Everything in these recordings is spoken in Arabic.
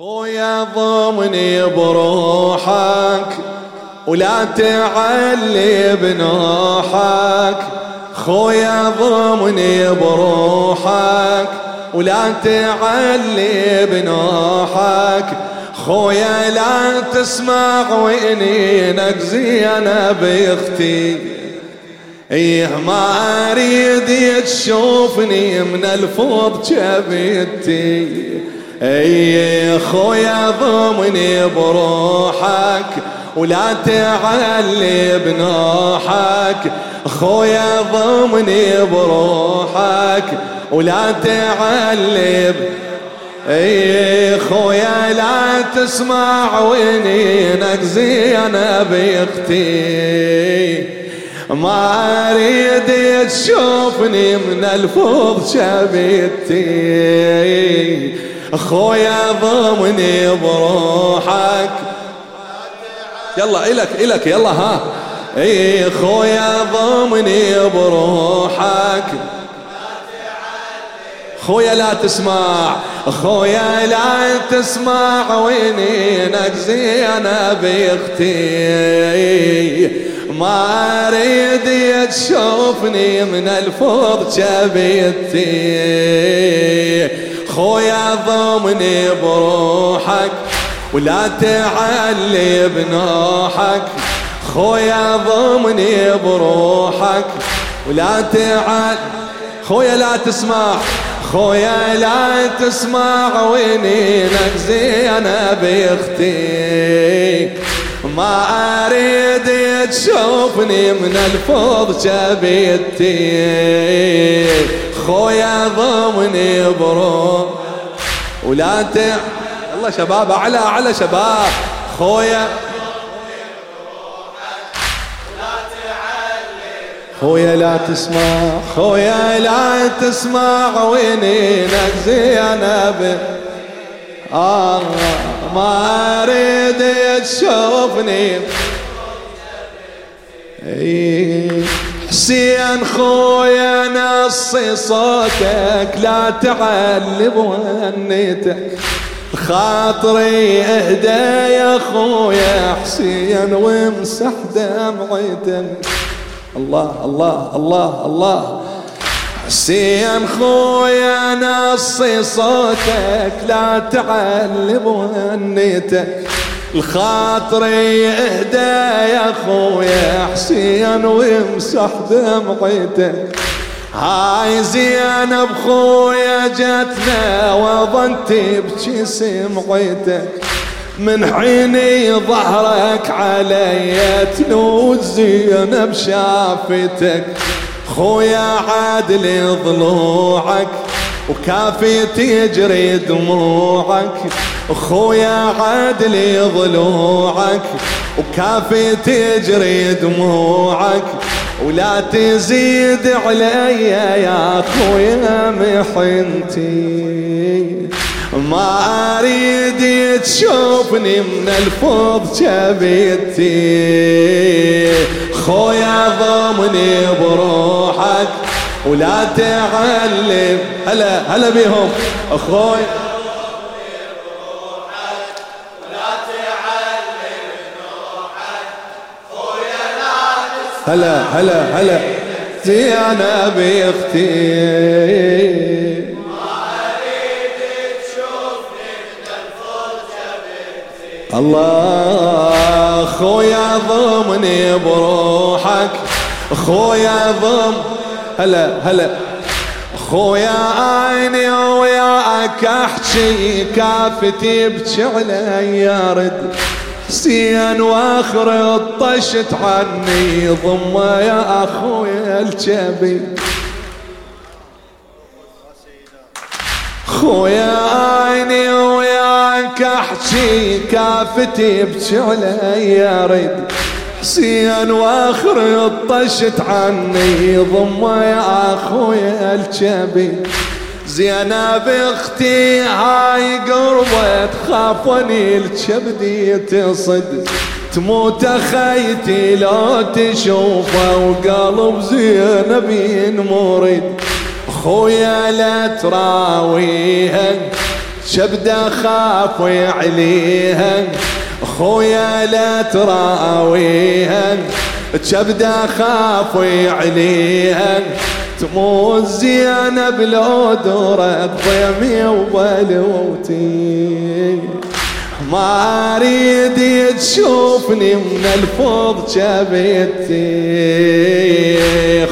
خويا ضمني بروحك ولا تعلي بنوحك خويا ضمني بروحك ولا تعلي بنوحك خويا لا تسمع وإنينك زينة بيختي إيه ما أريد تشوفني من الفوض جبتي. أي خويا ضمني بروحك ولا تعلي بنوحك. خويا ضمني بروحك ولا تعلي أي خويا لا تسمع وينينك زينب أختي ما أريد تشوفني من الفوض شبيتي خويا ضمني بروحك. يلا إلك إلك يلا ها. إي خويا ضمني بروحك. خويا لا تسمع خويا لا تسمع وينينك زينب أختي ما أريد تشوفني من الفوض شبيتي خويا ضمني بروحك ولا تعلي بنوحك خويا ضمني بروحك ولا تعلي. خويا لا تسمع خويا لا تسمع وينينك زينب أختي ما أريد تشوفني من الفوض جبيتي خويا ضمني برو ولا ت الله شباب اعلى اعلى شباب. خويا. خويا لا تسمع خويا لا تسمع. وينينك زينب آه ما أريد تشوفني حسين خويا نصي صوتك لا تعلب ونيتك. خاطري إهدى يا خويا حسين وامسح دمعتك. الله الله الله الله. حسين خويا نصي صوتك لا تعلب ونيتك. الخاطري اهدى يا خويا حسين وامسح دمعتك. هاي زينب خويا جتنا وظنت بشي سمعتك. من حيني ظهرك علي تنوز زينب شافتك خويا عادل ضلوعك وكافي تجري دموعك. خويا عادل ضلوعك. وكافي تجري دموعك. ولا تزيد علي يا خويا محنتي. ما أريد تشوفني من الفوض جبيتي. خويا ضمني بروحك. ولا تعلم هلا هلا بيهم. أخوي. هلا هلا هلا. زيانة بيختي الله خويا ضمني بروحك. خويا ضم هلا هلا. خويا عيني وياك احكي كافتي بكي علي رد. حسين واخر طشت عني ضم يا اخويا الجبي خويا عيني وياك احكي كافتي ابكي علي رد. حسين واخر طشت عني ضم يا اخويا الجبي زينب أختي هاي قربت خافني الكبدي تصد. تموت خيتي لو تشوفه وقلب زينب ينمرد خويا لا تراويها شبد اخاف عليها خويا لا تراويها شبد أخاف عليها تموت زينب لو دورت ضيمي وبلوتي ما أريد تشوفني من الفوض جبتي.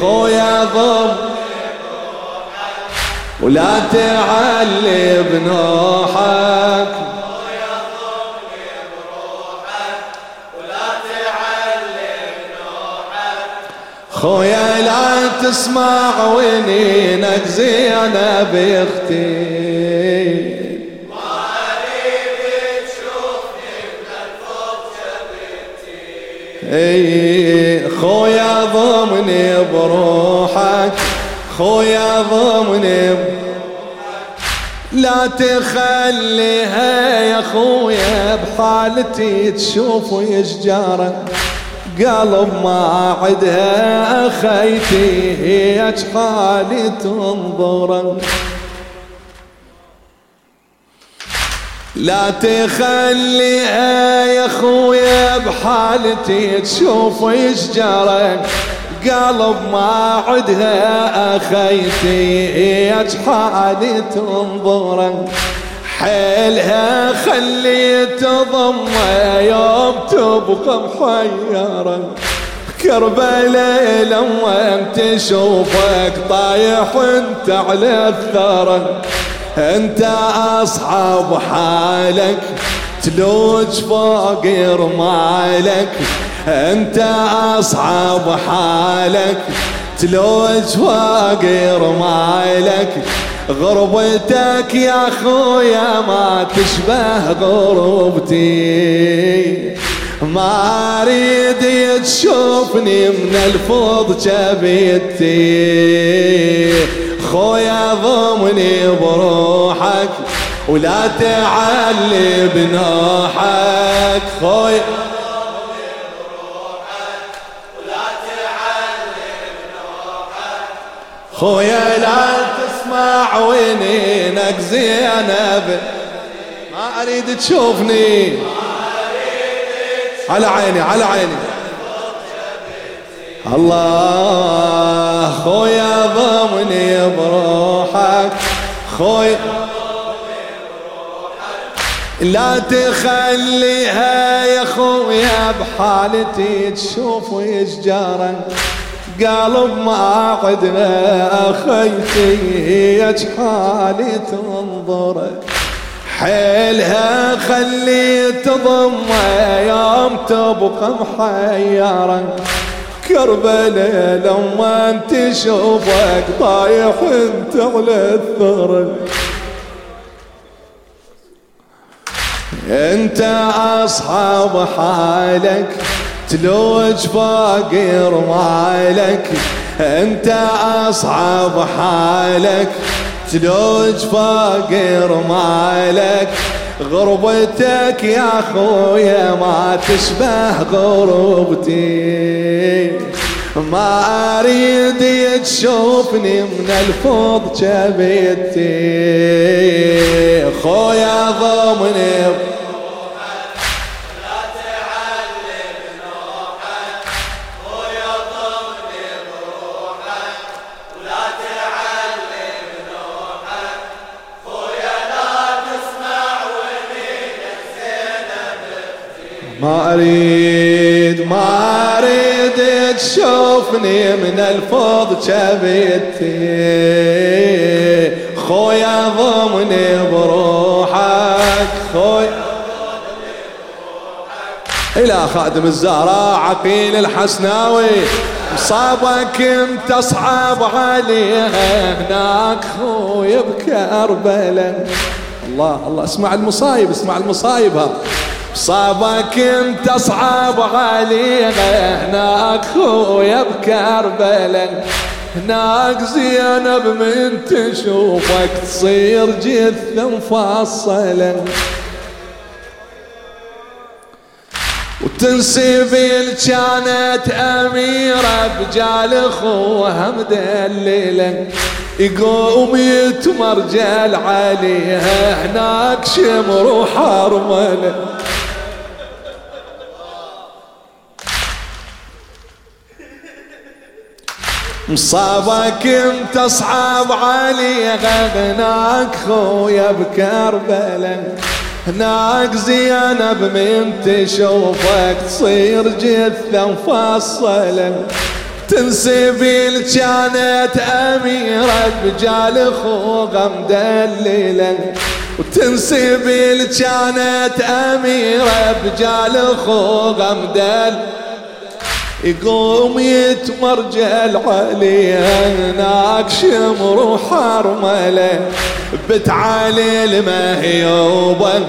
خويا ضم. ولا تعلي بنوحك. خويا لا تسمع ونينك زينب أختي. إي خويا ضمني بروحك خويا ضمني لا تخليها يا خويا بحالتي تشوف يشجارة قلب ما عدها خيتي هيك حالي تنظره لا تخليها يا خويا بحالتي تشوف شجرة قلب ما عدها أخيتي حالي تنظر. حيلها خلي تضمه يوم تبقى محيرة. كربلاء لما تشوفك طايح انت على الثرى. انت اصحاب حالك تلوج فوق رمالك. انت اصحاب حالك تلوج فوق رمالك. غربتك يا خويا ما تشبه غربتي. ما أريد تشوفني من الفض جبيتي خويا ضمني بروحك ولا تعلي بنوحك خويا خويا لا تسمع وينينك زينب. ما أريد تشوفني. على عيني على عيني. الله خويا ضمني بروحك. خويا لا تخليها يا خويا بحالتي تشوف ويشجارا قلب ما عدنا خيتي هيك حالي تنظر. حيلها خلي تضم يوم تبقى محيرا. كربلاء لما انت شوفك طايح انت على الثرى انت أصحاب حالك. تلوج فقير مالك أنت اصحاب حالك. تلوج فقير مالك غربتك يا خويا ما تشبه غربتي. ما أريد تشوفني من الفوض جبيتي خويا ضمني ما اريد ما اريد تشوفني من الفوض جبيتي خويا ضمني بروحك خويا إلى خادم الزهراء عقيل الحسناوي مصابك أنت أصحاب عليها هناك خويا بكربلاء. الله الله اسمع المصايب اسمع المصايب ها صابك انت اصعب علينا هناك خويا بكربلاء هناك زينب من تشوفك تصير جثة مفصلة وتنسبيل كانت أميرة بجال أخوها مدللة يقوم يتمرجل عليها هناك شمر وحرمله مصابك انت اصحاب علي غناك خويا بكربلاء هناك زينب من تشوفك تصير جثة مفصلة. تنسبيل كانت أميرة بجال خوغة مدللة. وتنسبيل كانت أميرة بجال خوغة مدللة. يقوم يتمرجل عليها هناك شمر وحرمله بتعالي المهيوبة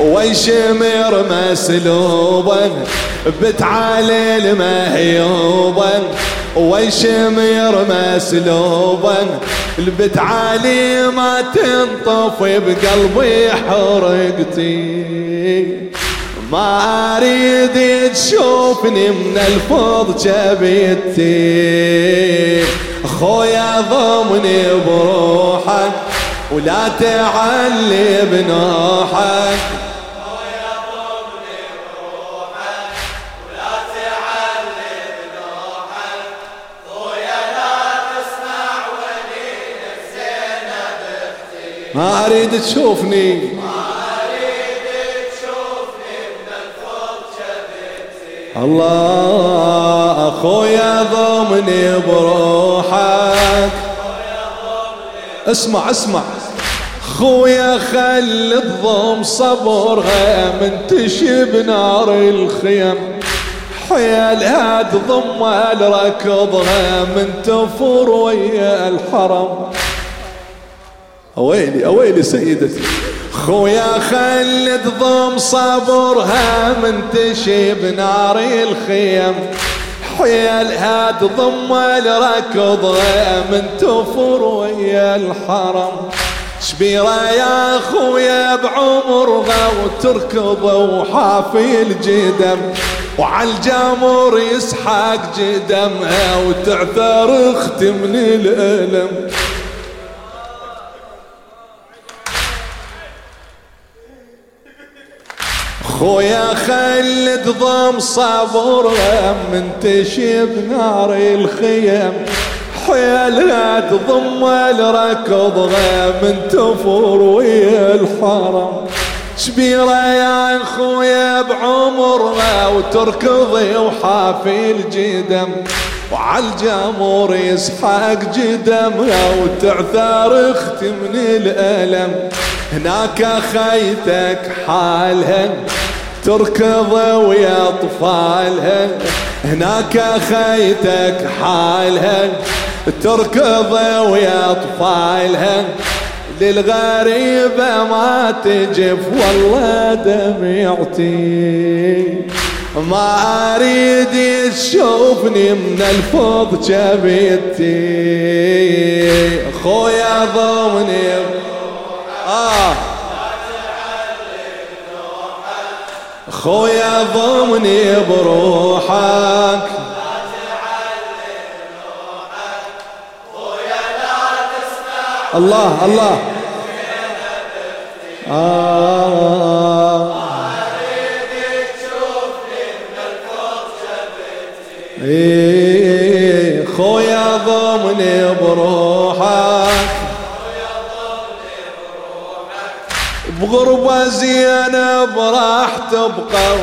ويشمر مسلوبة. بتعالي المهيوبة ويشمر مسلوبا البتعالي ما تنطفي بقلبي حرقتي. ما أريد تشوفني من الفض جبيتي خويا ضمني بروحك ولا تعلي بنوحك ما أريد تشوفني الله اخويا ضمني بروحك. اسمع اسمع. خويا خل الضم صبرها منتشي بنار الخيم. حيالها تضم ركضها من تفور ويا الحرم. أويلي أويلي سيدتي. خويا خلد ضم صبرها منتشي بنار الخيم. حيلها تضم الركض من تفر ويا الحرم. شبيرة يا خويا بعمرها وتركض وحافي الجدم. وعالجمر يسحق جدمها وتعثر أختي من الألم. خويا خلد ضم صبر منتشي بنار الخيم. حيلها تضم الركض من تفور ويا الحرم شبيرة يا خويا بعمرها وتركضي وحافي الجدم. وعالجمور يسحق جدمها وتعثر أختي من الألم. هناك خيتك حالها تركض ويا اطفالها هناك خيتك حالها تركض ويا اطفالها للغريبة ما تجف والله دمعتي ما أريد تشوفني من الفوض جبيتي. خويا ضمني آه. خويا ضمني بروحك. الله الله. آه. إيه خويا ضمني بروحك. بغربة زينب راح تبقى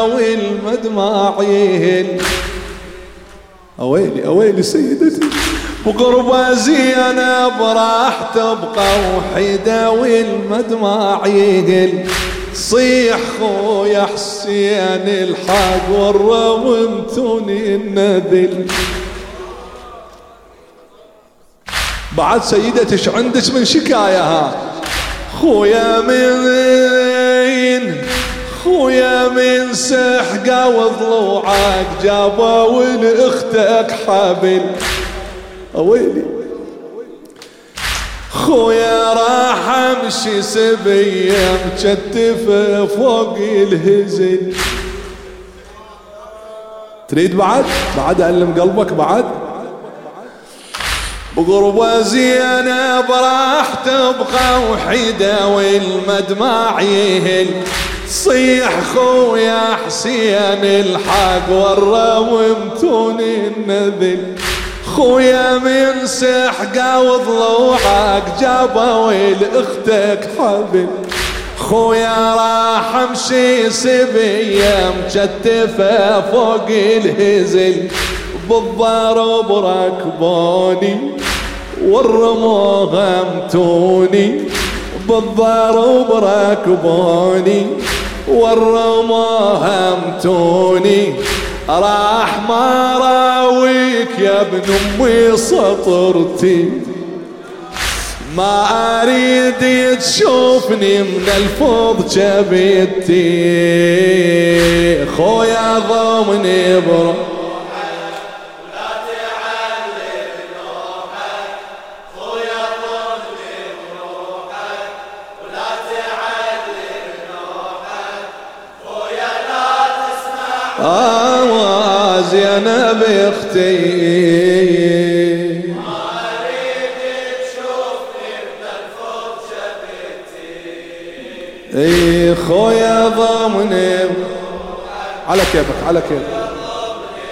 والمدمع يهل أويلي أويلي سيدتي. بغربة زينب راح تبقى والمدمع يهل صيح خويا حسين الحق والرممتوني النذل. بعد سيدتي إيش عندك من شكاية ها؟ خويا من خويا من سحقة وضلوعك جابوا لاختك حبل أويلي. خويا راح أمشي سبية مكتفة فوق الهزل. تريد بعد؟ بعد ألم قلبك بعد؟ بغربة زينب راح تبقى وحيدة والمدمع يهل صيح خويا حسين الحق والرممتون النذل. خويا من سحقة وضلوعك جابوا لاختك حبل خويا راح أمشي سبية مجتفة فوق الهزل. بالضرب ركبوني والرمو غمتوني بالضرب ركبوني والرمو همتوني راح ما راويك يا ابن أمي سطرتي ما أريد تشوفني من الفوض جبيتي خويا ضمني بروح آواز يا نبي أختي اي خويا ضمني على كيفك على كيفك.